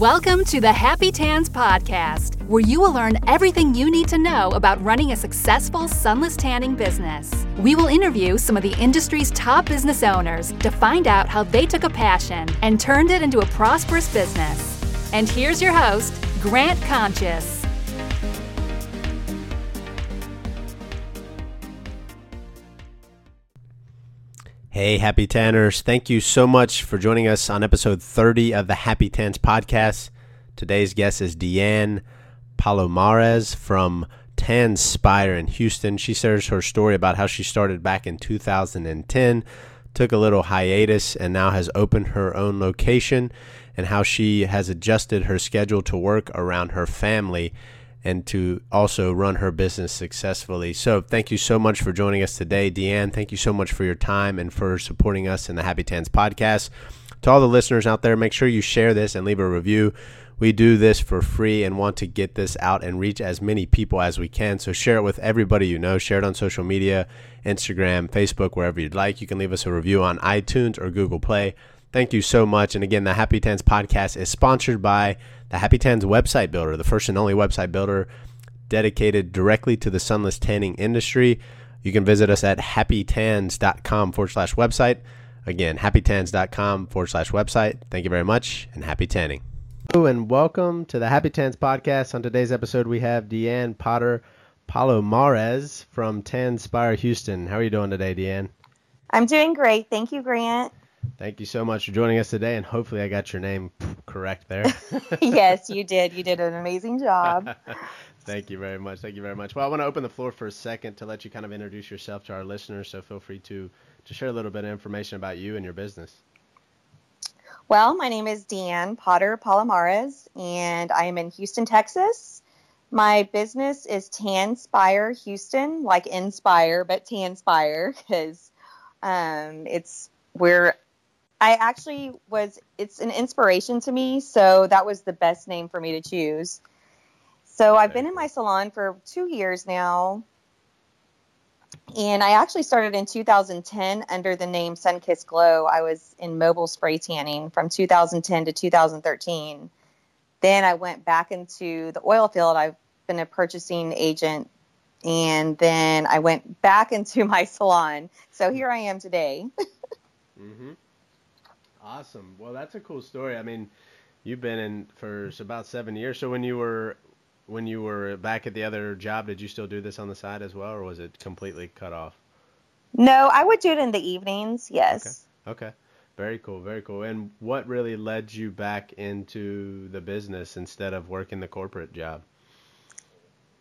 Welcome to the Happy Tans Podcast, where you will learn everything you need to know about running a successful sunless tanning business. We will interview some of the industry's top business owners to find out how they took a passion and turned it into a prosperous business. And here's your host, Grant Conscious. Hey, Happy Tanners. Thank you so much for joining us on episode 30 of the Happy Tans podcast. Today's guest is D'Ann Palomarez from Tanspire in Houston. She shares her story about how she started back in 2010, took a little hiatus, and now has opened her own location, and how she has adjusted her schedule to work around her family and to also run her business successfully. So, thank you so much for joining us today, D'Ann. Thank you so much for your time and for supporting us in the Happy Tans podcast. To all the listeners out there, make sure you share this and leave a review. We do this for free and want to get this out and reach as many people as we can. So, share it with everybody you know. Share it on social media, Instagram, Facebook, wherever you'd like. You can leave us a review on iTunes or Google Play. Thank you so much. And again, the Happy Tans podcast is sponsored by the Happy Tans website builder, the first and only website builder dedicated directly to the sunless tanning industry. You can visit us at happytans.com forward slash website. Again, happytans.com forward slash website. Thank you very much and happy tanning. Hello and welcome to the Happy Tans podcast. On today's episode, we have D'Ann Potter Palomarez from Tanspire Houston. How are you doing today, D'Ann? I'm doing great. Thank you, Grant. Thank you so much for joining us today, and hopefully I got your name correct there. yes, you did. You did an amazing job. Thank you very much. Thank you very much. Well, I want to open the floor for a second to let you kind of introduce yourself to our listeners. So feel free to to share a little bit of information about you and your business. Well, my name is D'Ann Potter Palomarez, and I am in Houston, Texas. My business is Tanspire Houston, like Inspire, but Tanspire, because um, it's where I actually was, it's an inspiration to me. So that was the best name for me to choose. So I've been in my salon for two years now. And I actually started in 2010 under the name Sunkiss Glow. I was in mobile spray tanning from 2010 to 2013. Then I went back into the oil field. I've been a purchasing agent. And then I went back into my salon. So here I am today. mm-hmm. Awesome. Well, that's a cool story. I mean, you've been in for about seven years. So when you were when you were back at the other job, did you still do this on the side as well, or was it completely cut off? No, I would do it in the evenings. Yes. Okay. okay. Very cool. Very cool. And what really led you back into the business instead of working the corporate job?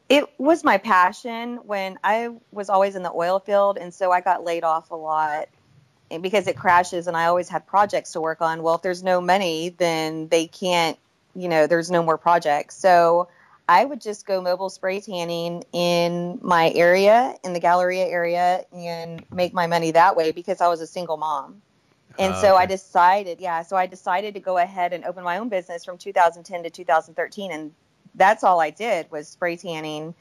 It was my passion when I was always in the oil field, and so I got laid off a lot because it crashes and I always had projects to work on. Well, if there's no money, then they can't, you know, there's no more projects. So I would just go mobile spray tanning in my area, in the Galleria area, and make my money that way because I was a single mom. And uh, so. I decided, yeah, so I decided to go ahead and open my own business from 2010 to 2013. And that's all I did was spray tanning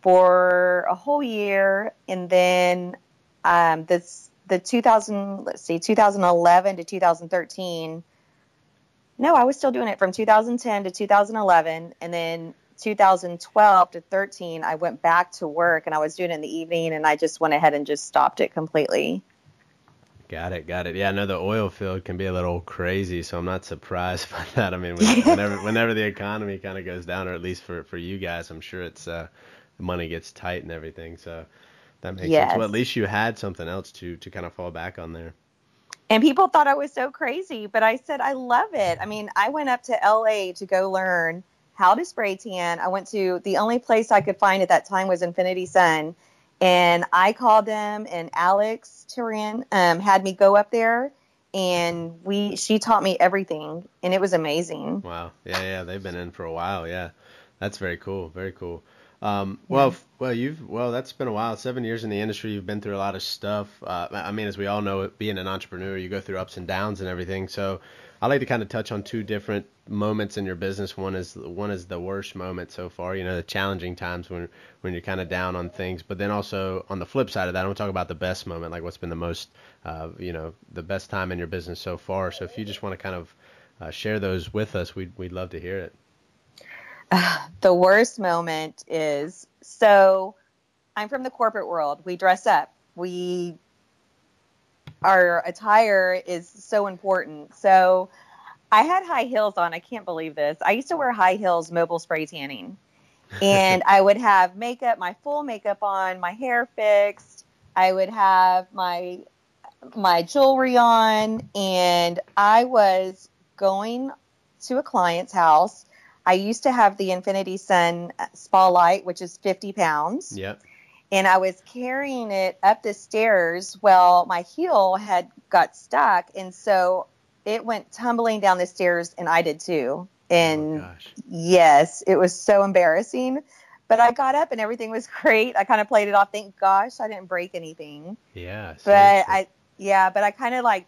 for a whole year. And then um, this the 2000 let's see 2011 to 2013 no i was still doing it from 2010 to 2011 and then 2012 to 13 i went back to work and i was doing it in the evening and i just went ahead and just stopped it completely Got it, got it. Yeah, I know the oil field can be a little crazy, so I'm not surprised by that. I mean, whenever whenever the economy kind of goes down, or at least for for you guys, I'm sure it's uh, money gets tight and everything. So that makes yes. sense. Well, at least you had something else to to kind of fall back on there. And people thought I was so crazy, but I said I love it. I mean, I went up to LA to go learn how to spray tan. I went to the only place I could find at that time was Infinity Sun, and I called them, and Alex Turin um, had me go up there, and we she taught me everything, and it was amazing. Wow, yeah, yeah, they've been in for a while, yeah. That's very cool, very cool. Um, well, well, you've well, that's been a while. Seven years in the industry, you've been through a lot of stuff. Uh, I mean, as we all know, being an entrepreneur, you go through ups and downs and everything. So, I like to kind of touch on two different moments in your business. One is one is the worst moment so far. You know, the challenging times when when you're kind of down on things. But then also on the flip side of that, I want to talk about the best moment, like what's been the most, uh, you know, the best time in your business so far. So, if you just want to kind of uh, share those with us, we'd we'd love to hear it. the worst moment is so I'm from the corporate world. We dress up. We our attire is so important. So I had high heels on. I can't believe this. I used to wear high heels mobile spray tanning. And I would have makeup, my full makeup on, my hair fixed. I would have my my jewelry on and I was going to a client's house. I used to have the Infinity Sun uh, spa light, which is 50 pounds. Yep. And I was carrying it up the stairs. Well, my heel had got stuck. And so it went tumbling down the stairs, and I did too. And oh, yes, it was so embarrassing. But I got up and everything was great. I kind of played it off. Thank gosh I didn't break anything. Yeah. But I, yeah, but I kind of like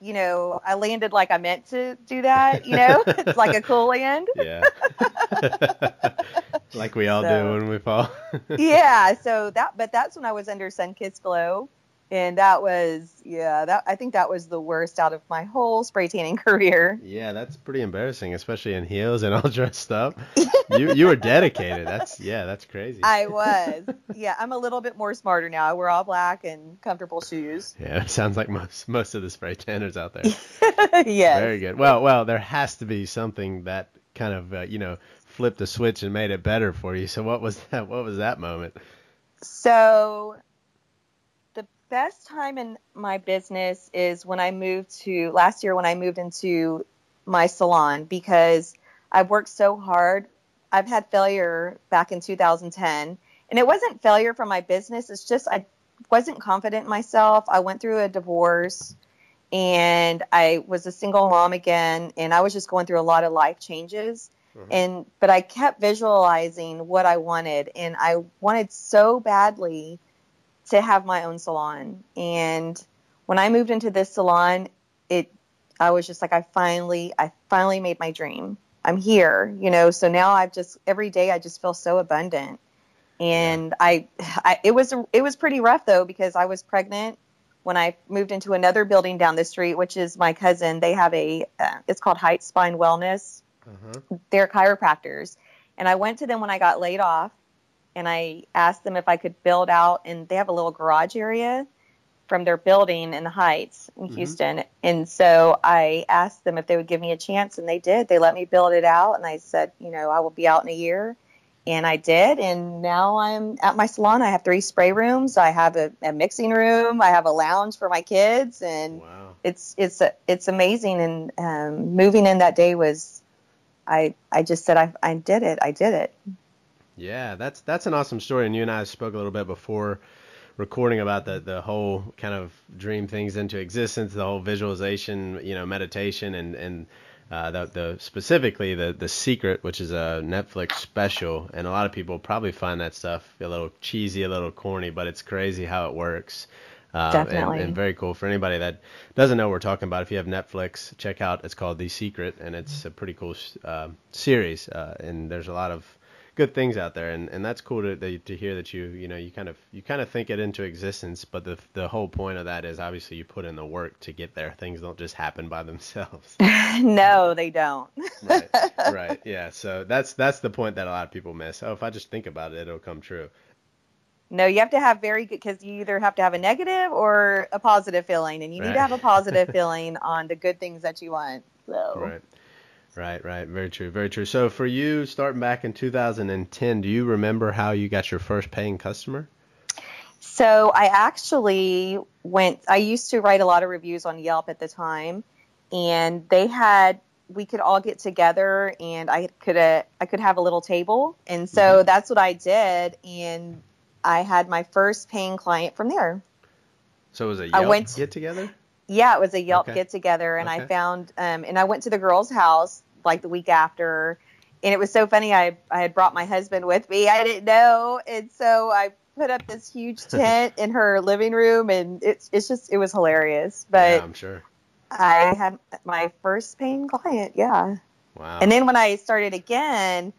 you know, I landed like I meant to do that, you know, it's like a cool land. Yeah. like we all so, do when we fall. yeah. So that, but that's when I was under Sunkissed Glow and that was yeah that i think that was the worst out of my whole spray tanning career. Yeah that's pretty embarrassing especially in heels and all dressed up. You you were dedicated. That's yeah that's crazy. I was. Yeah i'm a little bit more smarter now. I wear all black and comfortable shoes. Yeah it sounds like most most of the spray tanners out there. Yes. Very good. Well well there has to be something that kind of uh, you know flipped the switch and made it better for you. So what was that what was that moment? So best time in my business is when I moved to last year when I moved into my salon because I've worked so hard. I've had failure back in 2010, and it wasn't failure from my business. It's just I wasn't confident in myself. I went through a divorce and I was a single mom again, and I was just going through a lot of life changes. Mm-hmm. And but I kept visualizing what I wanted, and I wanted so badly to have my own salon. And when I moved into this salon, it I was just like I finally I finally made my dream. I'm here, you know. So now I've just every day I just feel so abundant. And I, I it was it was pretty rough though because I was pregnant when I moved into another building down the street, which is my cousin. They have a uh, it's called Height Spine Wellness. Uh-huh. They're chiropractors, and I went to them when I got laid off, and I asked them if I could build out, and they have a little garage area from their building in the Heights in mm-hmm. Houston. And so I asked them if they would give me a chance, and they did. They let me build it out, and I said, you know, I will be out in a year. And I did, and now I'm at my salon. I have three spray rooms. I have a, a mixing room. I have a lounge for my kids, and wow. it's it's it's amazing. And um, moving in that day was, I I just said I I did it. I did it. Yeah, that's that's an awesome story. And you and I spoke a little bit before recording about the the whole kind of dream things into existence, the whole visualization, you know, meditation, and and uh, the the specifically the the secret, which is a Netflix special, and a lot of people probably find that stuff a little cheesy, a little corny, but it's crazy how it works. Uh, Definitely. And, and, very cool for anybody that doesn't know what we're talking about. If you have Netflix, check out. It's called The Secret, and it's a pretty cool uh, series. Uh, and there's a lot of good things out there, and, and that's cool to to hear that you you know you kind of you kind of think it into existence. But the the whole point of that is obviously you put in the work to get there. Things don't just happen by themselves. no, they don't. right, right, yeah. So that's that's the point that a lot of people miss. Oh, if I just think about it, it'll come true. No, you have to have very good because you either have to have a negative or a positive feeling, and you right. need to have a positive feeling on the good things that you want. So. Right. Right, right. Very true, very true. So for you, starting back in 2010, do you remember how you got your first paying customer? So I actually went. I used to write a lot of reviews on Yelp at the time, and they had we could all get together and I could uh, I could have a little table, and so mm-hmm. that's what I did, and I had my first paying client from there. So it was a Yelp I went, get together. Yeah, it was a Yelp okay. get together, and okay. I found um, and I went to the girl's house like the week after, and it was so funny. I I had brought my husband with me. I didn't know, and so I put up this huge tent in her living room, and it's it's just it was hilarious. But yeah, I'm sure. I had my first paying client. Yeah. Wow. And then when I started again,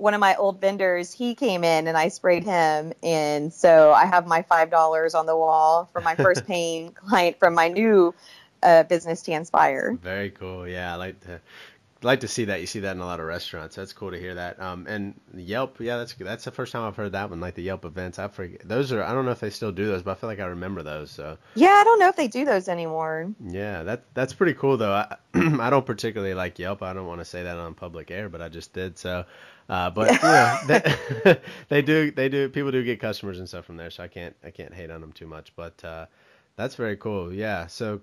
one of my old vendors, he came in and I sprayed him. And so I have my $5 on the wall for my first paying client from my new a business TanSpire. Very cool. Yeah, I like to like to see that. You see that in a lot of restaurants. That's cool to hear that. Um, and Yelp, yeah, that's that's the first time I've heard that one. Like the Yelp events, I forget those are. I don't know if they still do those, but I feel like I remember those. So Yeah, I don't know if they do those anymore. yeah, that that's pretty cool though. I I don't particularly like Yelp. I don't want to say that on public air, but I just did. So, uh, but know, they, they do they do people do get customers and stuff from there. So I can't I can't hate on them too much. But uh, that's very cool. Yeah. So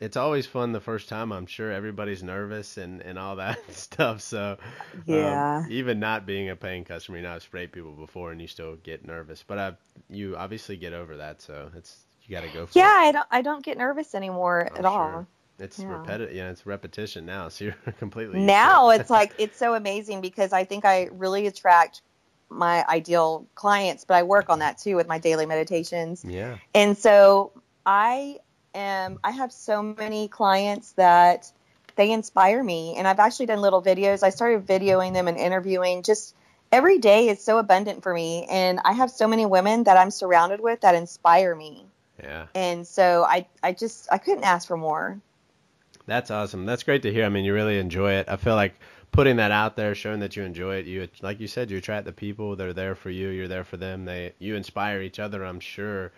it's always fun the first time. I'm sure everybody's nervous and, and all that stuff. So Yeah. um, even not being a paying customer, you know, I've sprayed people before and you still get nervous, but I you obviously get over that. So it's you got to go for Yeah, it. I don't I don't get nervous anymore I'm at sure. all. It's Yeah. repetitive. Yeah, it's repetition now. So you're completely Now it's like it's so amazing because I think I really attract my ideal clients, but I work on that too with my daily meditations. yeah. And so I am I have so many clients that they inspire me and I've actually done little videos. I started videoing them and interviewing just every day is so abundant for me and I have so many women that I'm surrounded with that inspire me. Yeah. And so I I just I couldn't ask for more. That's awesome. That's great to hear. I mean, you really enjoy it. I feel like putting that out there, showing that you enjoy it. You, like you said, you attract the people. They're there for you. You're there for them. They, you inspire each other. I'm sure,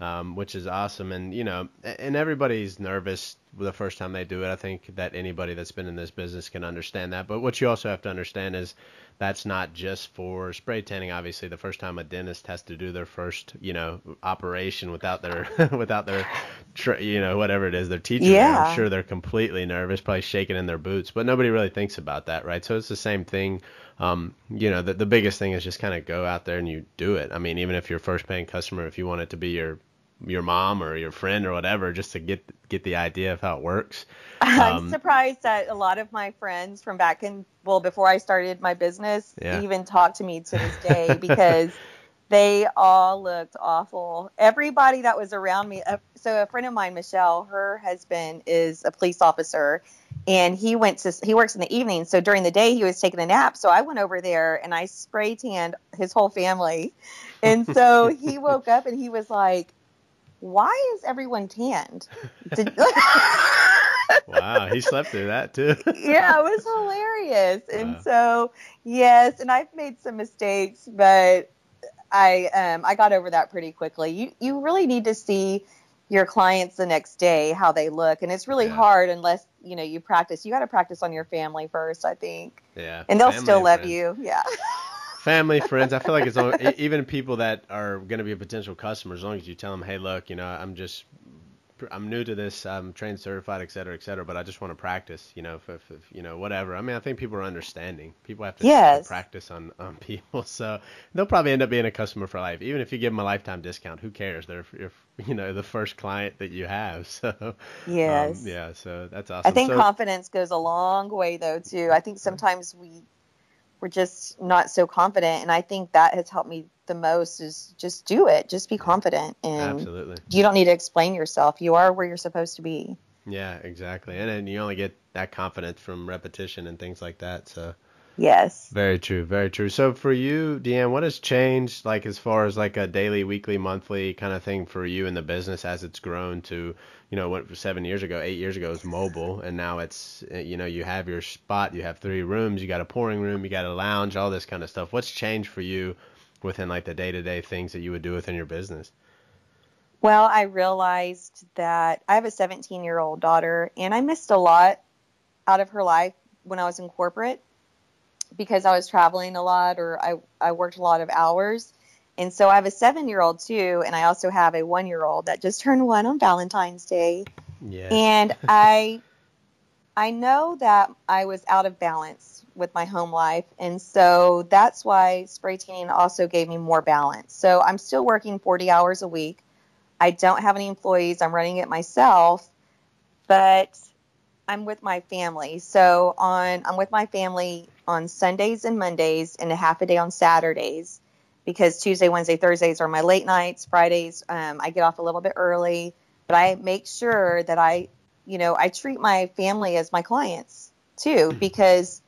um, which is awesome. And you know, and everybody's nervous the first time they do it. I think that anybody that's been in this business can understand that. But what you also have to understand is that's not just for spray tanning. Obviously, the first time a dentist has to do their first, you know, operation without their without their, you know, whatever it is they're teaching. Yeah. I'm sure they're completely nervous, probably shaking in their boots. But nobody really thinks about that, right? So it's the same thing. Um, you know, the the biggest thing is just kind of go out there and you do it. I mean, even if you're first paying customer, if you want it to be your your mom or your friend or whatever, just to get get the idea of how it works. I'm Um, surprised that a lot of my friends from back in well before I started my business Yeah. even talk to me to this day because they all looked awful. Everybody that was around me. Uh, so a friend of mine, Michelle, her husband is a police officer, and he went to he works in the evening. So during the day he was taking a nap. So I went over there and I spray tanned his whole family, and so he woke up and he was like. Why is everyone tanned? Did- Wow, he slept through that too. yeah, it was hilarious. And Wow. so, yes, and I've made some mistakes, but I um I got over that pretty quickly. You you really need to see your clients the next day how they look, and it's really Yeah. hard unless you know you practice. You got to practice on your family first, I think, yeah, and they'll still love friends. you. Yeah. Family, friends. I feel like it's e- even people that are going to be a potential customer. As long as you tell them, hey, look, you know, I'm just, I'm new to this. I'm trained, certified, et cetera, et cetera. But I just want to practice. You know, if, if, if you know, whatever. I mean, I think people are understanding. People have to Yes. practice on on people, so they'll probably end up being a customer for life. Even if you give them a lifetime discount, who cares? They're, you're, you know, the first client that you have. So um, Yes. yeah. So that's awesome. I think so, confidence goes a long way though too. I think sometimes we we're just not so confident and I think that has helped me the most is just do it. Just be confident and absolutely. you don't need to explain yourself. You are where you're supposed to be. Yeah, exactly. And then you only get that confidence from repetition and things like that. So Yes. very true, very true. So for you, D'Ann, what has changed like as far as like a daily, weekly, monthly kind of thing for you in the business as it's grown to, you know, what seven years ago, eight years ago it was mobile and now it's uh, you know, you have your spot, you have three rooms, you got a pouring room, you got a lounge, all this kind of stuff. What's changed for you within like the day to day things that you would do within your business? Well, I realized that I have a 17 year old daughter, and I missed a lot out of her life when I was in corporate because I was traveling a lot or I, I worked a lot of hours. And so I have a seven year old too, and I also have a one year old that just turned one on Valentine's Day. Yeah. And I I know that I was out of balance with my home life, and so that's why spray tanning also gave me more balance. So I'm still working 40 hours a week. I don't have any employees. I'm running it myself, but I'm with my family. So on I'm with my family on Sundays and Mondays and a half a day on Saturdays because Tuesday, Wednesday, Thursdays are my late nights. Fridays um, I get off a little bit early, but I make sure that I, you know, I treat my family as my clients too because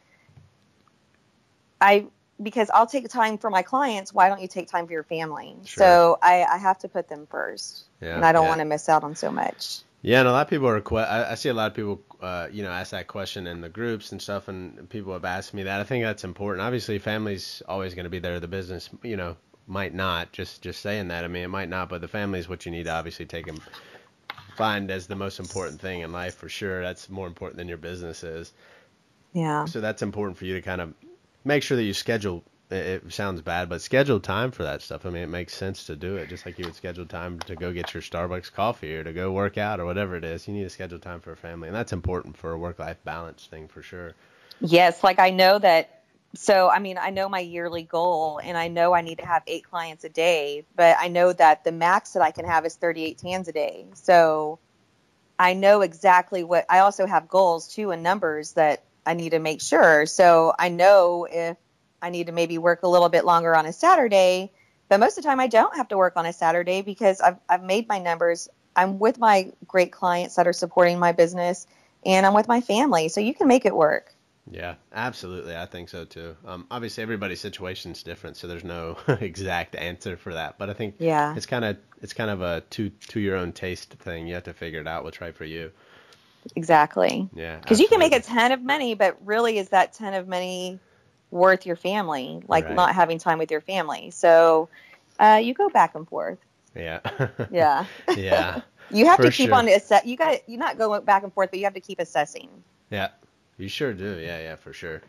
I because I'll take time for my clients. Why don't you take time for your family? Sure. So I, I have to put them first, Yeah, and I don't yeah. want to miss out on so much. Yeah, and a lot of people are. Que- I, I see a lot of people, uh, you know, ask that question in the groups and stuff, and people have asked me that. I think that's important. Obviously, family's always going to be there. The business, you know, might not. Just just saying that. I mean, it might not, but the family is what you need to obviously take and find as the most important thing in life for sure. That's more important than your business is. Yeah. So that's important for you to kind of make sure that you schedule. It sounds bad, but schedule time for that stuff. I mean, it makes sense to do it, just like you would schedule time to go get your Starbucks coffee or to go work out or whatever it is. You need to schedule time for a family, and that's important for a work-life balance thing for sure. Yes, like I know that. So, I mean, I know my yearly goal, and I know I need to have eight clients a day, but I know that the max that I can have is 38 tans a day. So, I know exactly what I also have goals too and numbers that I need to make sure. So I know if I need to maybe work a little bit longer on a Saturday, but most of the time I don't have to work on a Saturday because I've, I've made my numbers. I'm with my great clients that are supporting my business and I'm with my family. So you can make it work. Yeah, absolutely. I think so too. Um, obviously, everybody's situation is different, so there's no exact answer for that. But I think yeah, it's kind of it's kind of a to to your own taste thing. You have to figure it out what's right for you. Exactly. Yeah. Because you can make a ton of money, but really, is that ton of money worth your family? Like Right. not having time with your family. So uh, you go back and forth. Yeah. Yeah. yeah. You have For to keep sure. on assess. You got you're not go back and forth, but you have to keep assessing. Yeah. You sure do. Yeah, yeah, for sure.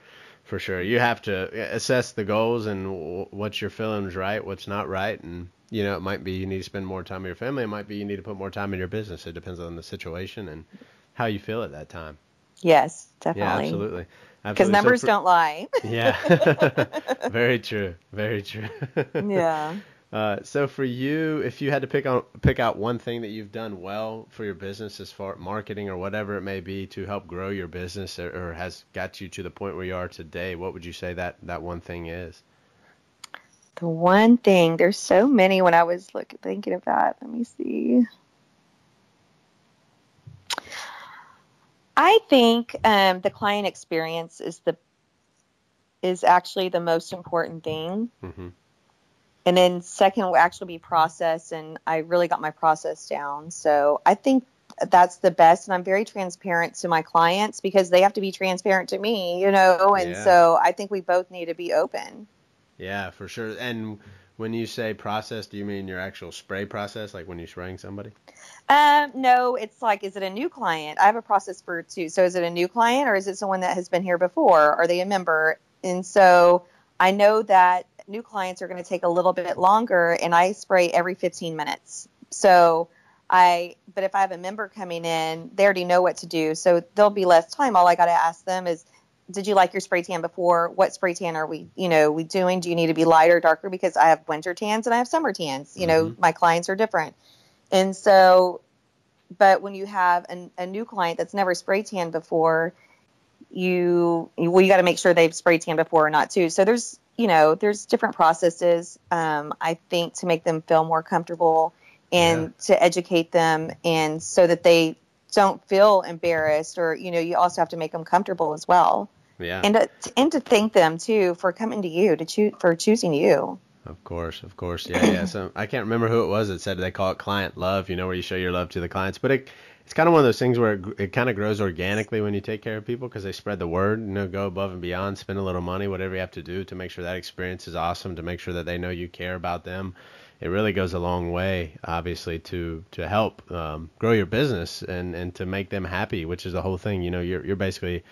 For sure. You have to assess the goals and w- what you're feeling is right, what's not right, and you know, it might be you need to spend more time with your family. It might be you need to put more time in your business. It depends on the situation and how you feel at that time. Yes, Yeah, definitely. absolutely. Because Absolutely. So numbers for- don't lie. Yeah. very true. Very true. yeah. Uh, so for you, if you had to pick on pick out one thing that you've done well for your business, as far marketing or whatever it may be, to help grow your business or, or has got you to the point where you are today, what would you say that that one thing is? The one thing, there's so many when I was look, thinking of that. Let me see. I think um, the client experience is the is actually the most important thing. hmm And then second will actually be process, and I really got my process down. So I think that's the best, and I'm very transparent to my clients because they have to be transparent to me, you know. And Yeah. so I think we both need to be open. Yeah, for sure. And when you say process, do you mean your actual spray process, like when you're spraying somebody? Um, no, it's like, is it a new client? I have a process for two. So is it a new client or is it someone that has been here before? Are they a member? And so I know that new clients are going to take a little bit longer and I spray every 15 minutes. So I, but if I have a member coming in, they already know what to do. So there'll be less time. All I got to ask them is, did you like your spray tan before? What spray tan are we, you know, we doing? Do you need to be lighter, darker? Because I have winter tans and I have summer tans. You know, my clients are different. And so, but when you have an, a new client that's never spray tan before, you well, you got to make sure they've spray tan before or not too. So there's you know there's different processes. Um, I think to make them feel more comfortable and to educate them and so that they don't feel embarrassed or you know you also have to make them comfortable as well Yeah. and to, and to thank them too for coming to you to choose for choosing you. Of course, of course, yeah, yeah. So I can't remember who it was that said they call it client love. You know, where you show your love to the clients, but it, it's kind of one of those things where it, it kind of grows organically when you take care of people because they spread the word. You know, go above and beyond, spend a little money, whatever you have to do to make sure that experience is awesome, to make sure that they know you care about them. It really goes a long way, obviously, to to help um, grow your business and and to make them happy, which is the whole thing. You know, you're you're basically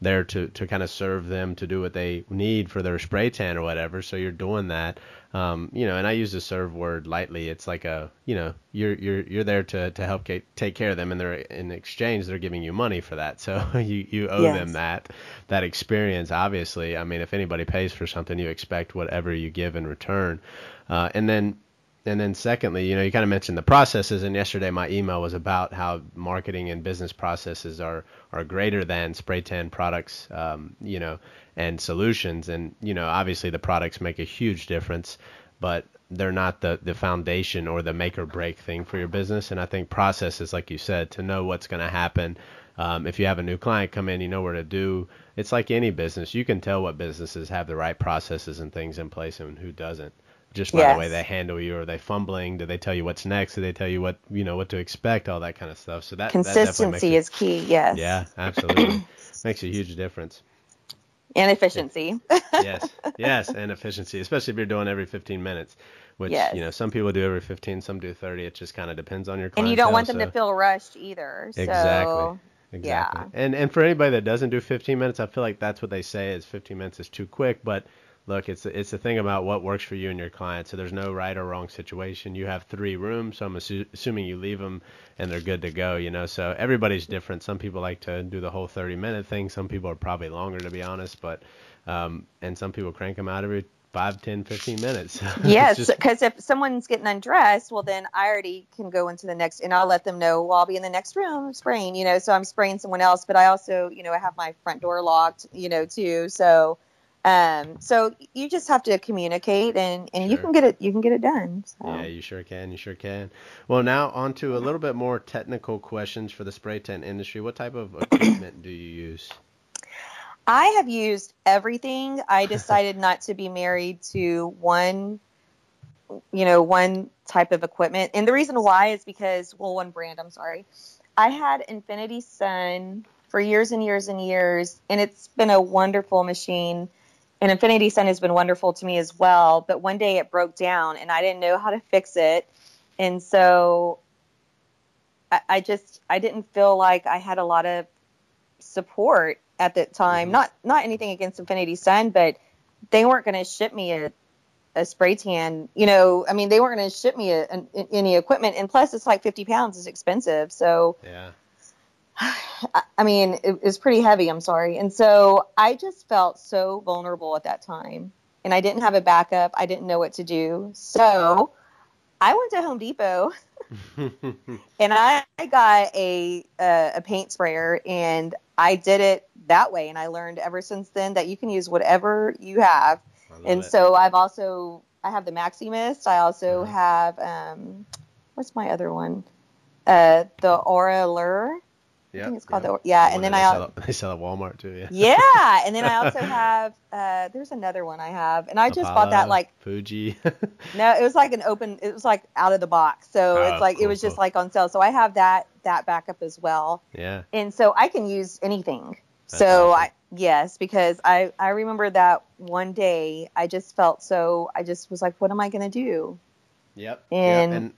there to, to kind of serve them to do what they need for their spray tan or whatever. So you're doing that, um, you know. And I use the serve word lightly. It's like a, you know, you're you're you're there to, to help get, take care of them, and they're in exchange they're giving you money for that. So you you owe Yes. them that that experience. Obviously, I mean, if anybody pays for something, you expect whatever you give in return. Uh, and then and then secondly, you know, you kind of mentioned the processes, and yesterday my email was about how marketing and business processes are are greater than spray tan products, um, you know, and solutions. And you know, obviously the products make a huge difference, but they're not the the foundation or the make or break thing for your business. And I think processes, like you said, to know what's going to happen. Um, if you have a new client come in, you know where to do. It's like any business. You can tell what businesses have the right processes and things in place and who doesn't. Just by Yes. the way they handle you. Are they fumbling? Do they tell you what's next? Do they tell you what you know what to expect? All that kind of stuff. So that Consistency is key. Yes. yeah, absolutely makes a huge difference. And efficiency. yes, yes, and efficiency, especially if you're doing every 15 minutes, which Yes. you know some people do every 15, some do 30. It just kind of depends on your clientele. and you don't want them so- to feel rushed either. So, Exactly. Exactly. Yeah. And and for anybody that doesn't do 15 minutes, I feel like that's what they say is 15 minutes is too quick. But look, it's it's the thing about what works for you and your client. So there's no right or wrong situation. You have three rooms, so I'm assu- assuming you leave them and they're good to go. You know, so everybody's different. Some people like to do the whole 30 minute thing. Some people are probably longer, to be honest. But um, and some people crank them out every 5, 10, 15 minutes. Yes, because if someone's getting undressed, well, then I already can go into the next, and I'll let them know. Well, I'll be in the next room spraying, you know. So I'm spraying someone else, but I also, you know, I have my front door locked, you know, too. So, um, so you just have to communicate, and and you can get it, you can get it done. So. Yeah, you sure can. You sure can. Well, now on to a little bit more technical questions for the spray tan industry. What type of equipment do you use? I have used everything. I decided not to be married to one, you know, one type of equipment. And the reason why is because, well, one brand, I'm sorry. I had Infinity Sun for years and years and years, and it's been a wonderful machine. And Infinity Sun has been wonderful to me as well. But one day it broke down, and I didn't know how to fix it. And so I, I just, I didn't feel like I had a lot of support at that time. Mhm. Not not anything against Infinity Sun, but they weren't going to ship me a, a spray tan. You know, I mean, they weren't going to ship me a, an, any equipment, and plus, it's like fifty pounds is expensive. So, Yeah. I, mean, it, was pretty heavy. I'm sorry, and so I just felt so vulnerable at that time, and I didn't have a backup. I didn't know what to do, so I went to Home Depot and I I got a uh, a paint sprayer and I did it that way and I learned ever since then that you can use whatever you have. And it. so I've also I have the Maximist. I also have um what's my other one? Uh the Aura Lure. Yeah, I think it's called yeah. the yeah, The and then I al- they sell at Walmart too. Yeah. yeah, and then I also have uh there's another one I have and I just bought that like Fuji. no, it was like an open. It was like out of the box, so Oh, it's like cool, it was just like on sale. So I have that that backup as well, yeah. and so I can use anything. That's so awesome. I yes, because I I remember that one day I just felt so. I just was like, what am I going to do? Yep. And- yep. and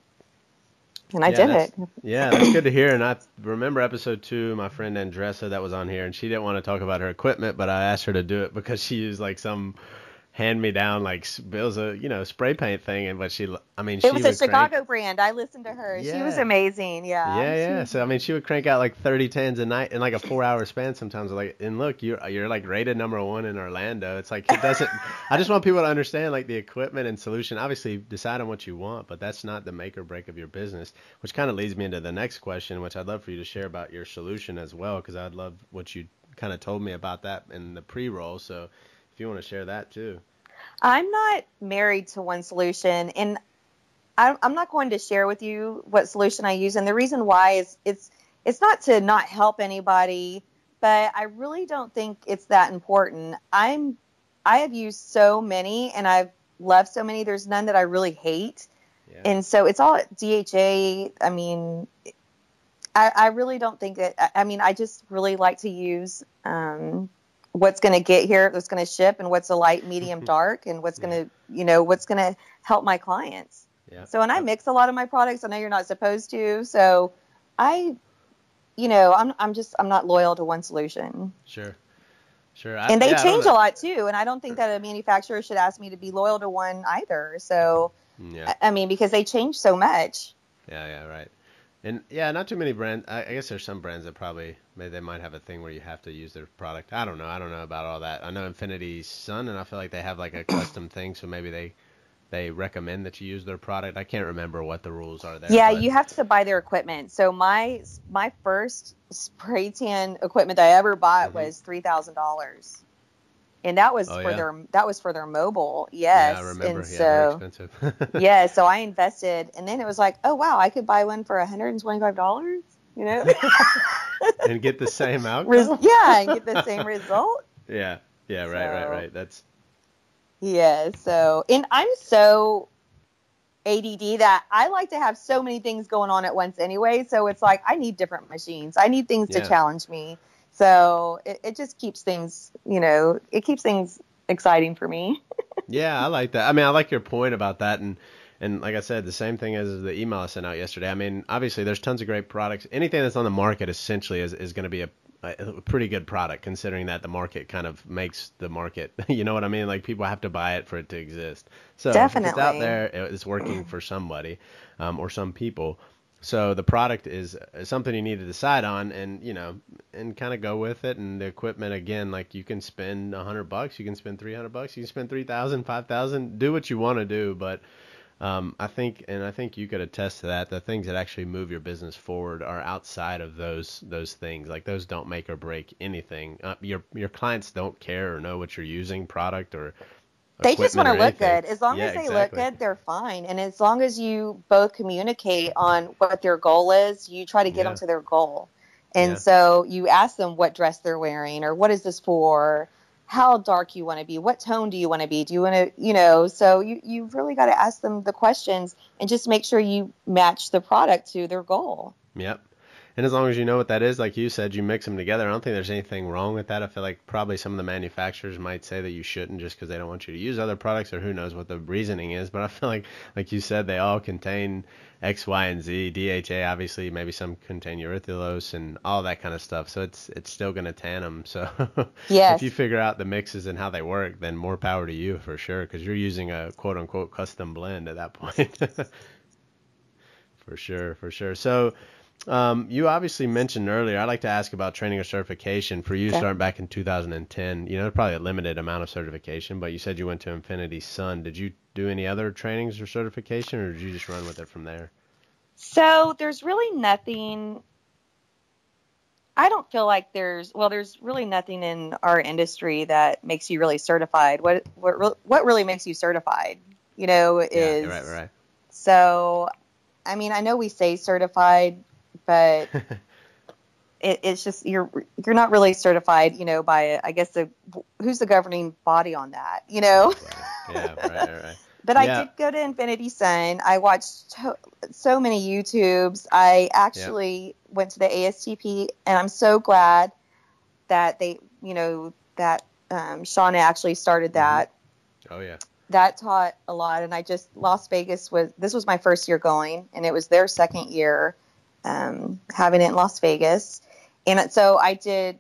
And I Yeah, did it. Yeah, that's good to hear. And I remember episode two, my friend Andressa that was on here, and she didn't want to talk about her equipment, but I asked her to do it because she used like some hand me down, like it was a you know spray paint thing, and but she, I mean, she It was a would crank- Chicago brand. I listened to her. She was amazing. Yeah. Yeah, yeah. So I mean, she would crank out like 30 tans a night in like a four-hour span sometimes. Like, and look, you're you're like rated number one in Orlando. It's like it doesn't. I just want people to understand like the equipment and solution. Obviously, decide on what you want, but that's not the make or break of your business. Which kind of leads me into the next question, which I'd love for you to share about your solution as well, because I'd love what you kind of told me about that in the pre-roll. So if you want to share that too. I'm not married to one solution, and I'm, I'm not going to share with you what solution I use. And the reason why is it's it's not to not help anybody, but I really don't think it's that important. I'm I have used so many, and I've loved so many. There's none that I really hate, Yeah. and so it's all DHA. I mean. I, I really don't think that. I- I mean, I just really like to use um, what's going to get here, what's going to ship, and what's a light, medium, dark, and what's going to, you know, what's going to help my clients. yeah. So, and I mix a lot of my products. I know you're not supposed to. So, I, you know, I'm, I'm just, I'm not loyal to one solution. Sure. Sure. I, And they yeah, change a lot too. And I don't think that a manufacturer should ask me to be loyal to one either. So, Yeah. I I mean, because they change so much. Yeah, yeah, right. And yeah, not too many brands. I, I guess there's some brands that probably maybe they might have a thing where you have to use their product. I don't know. I don't know about all that. I know Infinity Sun, and I feel like they have like a custom thing, so maybe they they recommend that you use their product. I can't remember what the rules are there. Yeah, but- you have to buy their equipment. So my my first spray tan equipment that I ever bought Mhm. was three thousand dollars, and that was Oh, for yeah? their that was for their mobile. Yes, Yeah, I remember. and yeah, very so expensive. yeah, so I invested, and then it was like, oh wow, I could buy one for one hundred and twenty five dollars. You know, and get the same outcome. Yeah, and get the same result. Yeah, yeah, right, right, right. That's Yeah. So, and I'm so ADD that I like to have so many things going on at once anyway. So it's like I need different machines. I need things Yeah. to challenge me. So it, it just keeps things, you know, it keeps things exciting for me. Yeah, I like that. I mean, I like your point about that, and and like I said, the same thing as the email I sent out yesterday. I mean, obviously, there's tons of great products. Anything that's on the market essentially is is going to be a a pretty good product, considering that the market kind of makes the market. You know what I mean? Like people have to buy it for it to exist. So if it's out there, it's working for somebody um, or some people. So the product is something you need to decide on, and you know, and kind of go with it. And the equipment again, like you can spend a hundred bucks, you can spend three hundred bucks, you can spend three thousand, five thousand, do what you want to do. But um, I think, and I think you could attest to that. The things that actually move your business forward are outside of those those things. Like those don't make or break anything. Uh, your your clients don't care or know what you're using, product or they just want to look anything. good. As long Yeah, as they exactly. look good, they're fine. And as long as you both communicate on what their goal is, you try to get Yeah. them to their goal. And Yeah. so you ask them what dress they're wearing or what is this for? How dark you want to be? What tone do you want to be? Do you want to, you know, so you, you've really got to ask them the questions and just make sure you match the product to their goal. Yep. And as long as you know what that is, like you said, you mix them together. I don't think there's anything wrong with that. I feel like probably some of the manufacturers might say that you shouldn't just because they don't want you to use other products or who knows what the reasoning is. But I feel like, like you said, they all contain X, Y, and Z. DHA, obviously, maybe some contain erythrulose and all that kind of stuff. So it's it's still going to tan them. So Yes. if you figure out the mixes and how they work, then more power to you for sure because you're using a quote unquote custom blend at that point. For sure, for sure. So, um, you obviously mentioned earlier. I'd like to ask about training or certification for you Okay. starting back in 2010. You know, probably a limited amount of certification, but you said you went to Infinity Sun. Did you do any other trainings or certification, or did you just run with it from there? So there's really nothing. I don't feel like there's well, there's really nothing in our industry that makes you really certified. What what what really makes you certified? You know, is yeah, right, right. so. I mean, I know we say certified, but it, it's just you're you're not really certified. You know, by I guess the who's the governing body on that? You know. yeah, right, right, right. But Yeah. I did go to Infinity Sun. I watched to- so many YouTubes. I actually went to the ASTP, and I'm so glad that they, you know, that um, Shauna actually started that. Oh yeah, That taught a lot, and I just Las Vegas was this was my first year going, and it was their second year um, having it in Las Vegas, and so I did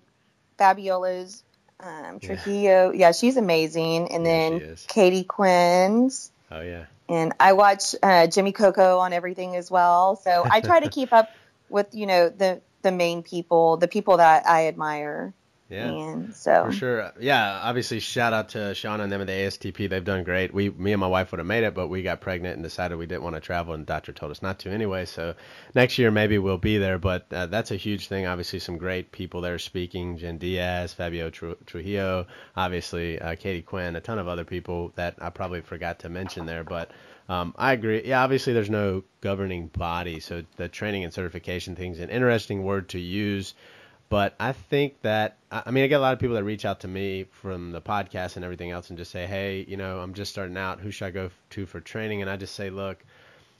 Fabiola's um, Trujillo. Yeah. she's amazing, and then. Katie Quinn's oh yeah. and I watch uh, Jimmy Coco on everything as well. So I try to keep up with you know the the main people, the people that I admire. Yeah. And so For sure. Yeah, obviously shout out to Shauna and them at the ASTP. They've done great. We me and my wife would have made it, but we got pregnant and decided we didn't want to travel and the doctor told us not to anyway. So next year maybe we'll be there, but uh, that's a huge thing. Obviously some great people there speaking, Jen Diaz, Fabio Tru- Trujillo, obviously uh, Katie Quinn, a ton of other people that I probably forgot to mention there, but um, I agree. Yeah, obviously there's no governing body, so the training and certification thing's an interesting word to use. But I think that I mean I get a lot of people that reach out to me from the podcast and everything else and just say, hey, you know, I'm just starting out. Who should I go to for training? And I just say, look,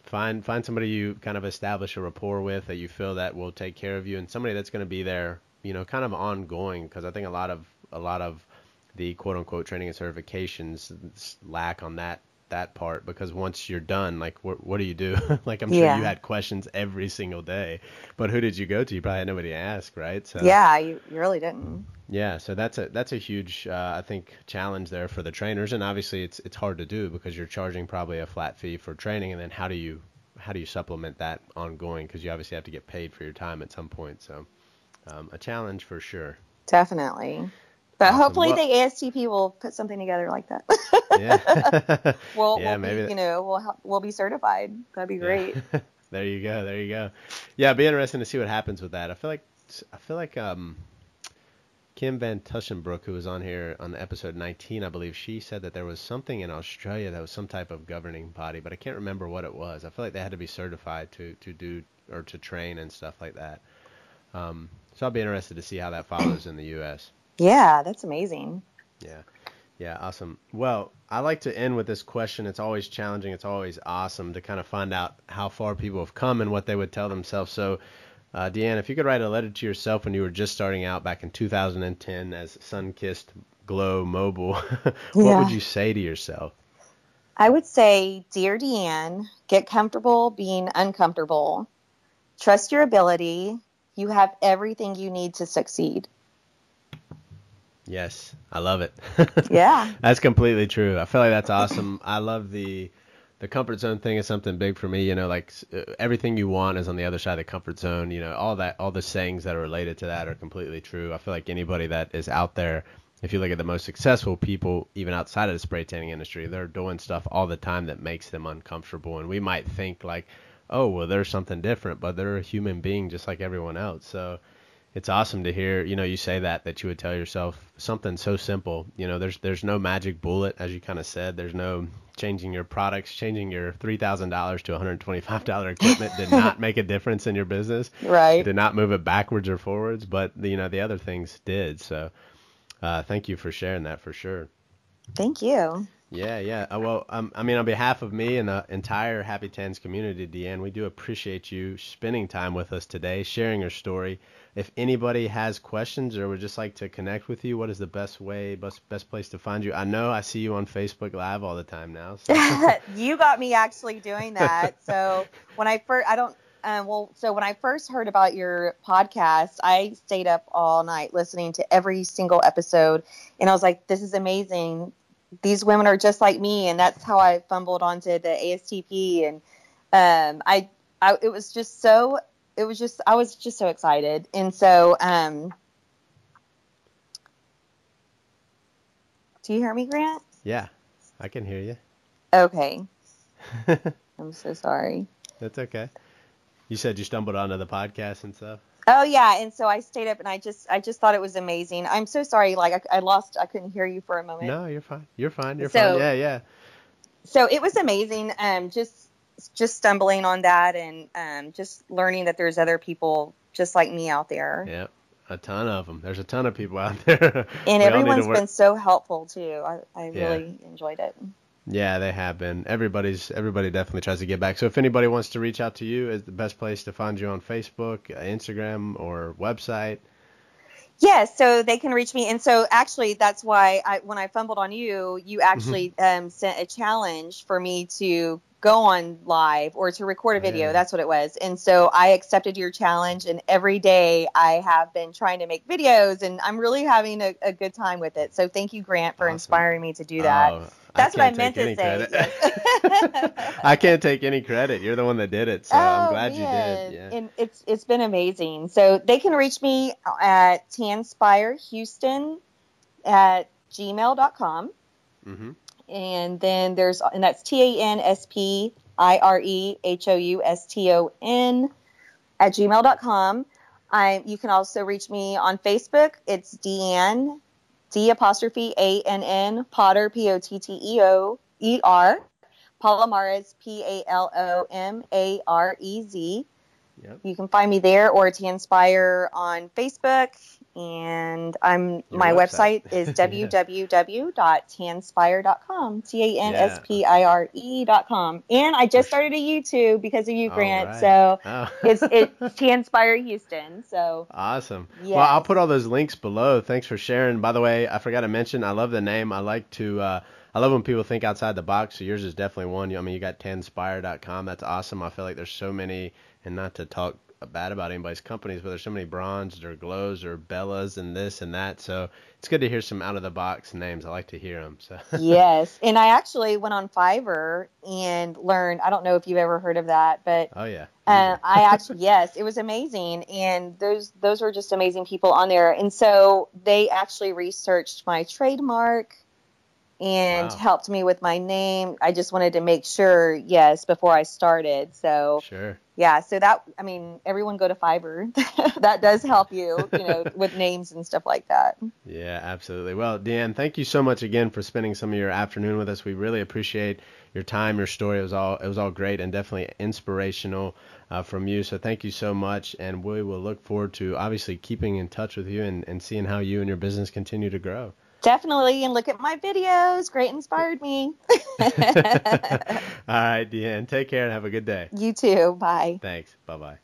find find somebody you kind of establish a rapport with that you feel that will take care of you, and somebody that's going to be there, you know, kind of ongoing. Because I think a lot of a lot of the quote unquote training and certifications lack on that that part because once you're done like what, what do you do like i'm sure Yeah. you had questions every single day but who did you go to you probably had nobody to ask right so yeah, you, you really didn't. yeah, so that's a that's a huge uh, I think challenge there for the trainers, and obviously it's it's hard to do because you're charging probably a flat fee for training, and then how do you how do you supplement that ongoing? Because you obviously have to get paid for your time at some point. So um, a challenge for sure. Definitely. But Awesome. hopefully Well- the ASTP will put something together like that. Yeah, we'll, Yeah, we'll maybe be, you know, we'll help, we'll be certified. That'd be great. there you go, there you go. Yeah, it'd be interesting to see what happens with that. I feel like I feel like um, Kim Van Tussenbrook, who was on here on episode 19, I believe, she said that there was something in Australia that was some type of governing body, but I can't remember what it was. I feel like they had to be certified to, to do or to train and stuff like that. Um, so I'll be interested to see how that follows in the U.S. Yeah, that's amazing. Yeah. Yeah, awesome. Well, I like to end with this question. It's always challenging. It's always awesome to kind of find out how far people have come and what they would tell themselves. So, uh, D'Ann, if you could write a letter to yourself when you were just starting out back in 2010 as Sunkissed Glow Mobile, what Yeah. would you say to yourself? I would say, Dear D'Ann, get comfortable being uncomfortable. Trust your ability. You have everything you need to succeed. Yes, I love it. Yeah. That's completely true. I feel like that's awesome. I love the the comfort zone thing is something big for me. You know, like uh, everything you want is on the other side of the comfort zone. You know, all that, all the sayings that are related to that are completely true. I feel like anybody that is out there, if you look at the most successful people, even outside of the spray tanning industry, they're doing stuff all the time that makes them uncomfortable. And we might think like, oh, well, there's something different, but they're a human being just like everyone else. So it's awesome to hear you know you say that that you would tell yourself something so simple you know there's there's no magic bullet as you kind of said there's no changing your products changing your $3000 to $125 equipment did not make a difference in your business it Right. did not move it backwards or forwards but you know the other things did so uh, thank you for sharing that for sure Thank you. yeah, yeah. Uh, well, um, I mean, on behalf of me and the entire Happy Tans community, D'Ann, we do appreciate you spending time with us today, sharing your story. If anybody has questions or would just like to connect with you, what is the best way, best best place to find you? I know I see you on Facebook Live all the time now. So. you got me actually doing that. So when I first, I don't, um, well, so when I first heard about your podcast, I stayed up all night listening to every single episode, and I was like, "This is amazing. These women are just like me," and that's how I fumbled onto the ASTP, and um, I, I, it was just so, it was just, I was just so excited, and so, um, do you hear me, Grant? yeah, I can hear you. Okay. I'm so sorry. That's okay. You said you stumbled onto the podcast and stuff. Oh yeah, and so I stayed up and I just I just thought it was amazing. I'm so sorry, like I, I lost, I couldn't hear you for a moment. No, you're fine. You're fine. You're So- fine. Yeah, yeah. So it was amazing. Um, just just stumbling on that and um, just learning that there's other people just like me out there, Yeah. A ton of them. There's a ton of people out there. and We all need to everyone's been so helpful too. I, I Yeah. really enjoyed it. Yeah, they have been. Everybody's everybody definitely tries to get back. So if anybody wants to reach out to you, is the best place to find you on Facebook, uh, Instagram, or website. Yeah, so they can reach me, and so actually, that's why I, when I fumbled on you, you actually Mm-hmm. um, sent a challenge for me to go on live or to record a video. Yeah. That's what it was, and so I accepted your challenge, and every day I have been trying to make videos, and I'm really having a, a good time with it. So thank you, Grant, for Awesome. inspiring me to do that. Oh, That's what I meant to say. I can't take any credit. You're the one that did it, so I'm Oh, glad you did. Yeah. And it's it's been amazing. So they can reach me at tanspirehouston at gmail.com. hmm And then there's and that's T A N S P I R E H O U S T O N at gmail.com. I you can also reach me on Facebook. It's D'Ann D apostrophe A N N Potter P O T T E O E R Palomarez P A L O M A R E Z. Yep. You can find me there or TanSpire on Facebook. And I'm Your my website. website, is www.tanspire.com. T A N S P I R E.com. And I just started a YouTube because of you, Grant. right. So Oh. it's it's TanSpire Houston. So Awesome. Well, I'll put all those links below. Thanks for sharing. By the way, I forgot to mention, I love the name. I like to, uh, I love when people think outside the box. So yours is definitely one. I mean, you got tanspire.com. That's awesome. I feel like there's so many, and not to talk bad about anybody's companies, but there's so many bronzed or glows or bellas and this and that. So it's good to hear some out of the box names. I like to hear them. So yes. And I actually went on Fiverr and learned I don't know if you've ever heard of that, but oh yeah. Uh, I actually yes, it was amazing, and those those were just amazing people on there. And so they actually researched my trademark and Wow. helped me with my name. I just wanted to make sure, yes, before I started. So Sure. yeah, so that I mean, everyone go to Fiverr. that does help you, you know, with names and stuff like that. Yeah, absolutely. Well, D'Ann, thank you so much again for spending some of your afternoon with us. We really appreciate your time, your story. It was all it was all great and definitely inspirational uh, from you. So thank you so much, and we will look forward to obviously keeping in touch with you and, and seeing how you and your business continue to grow. Definitely, and look at my videos. Grant inspired me. All right, D'Ann. Take care and have a good day. You too. Bye. Thanks. Bye bye.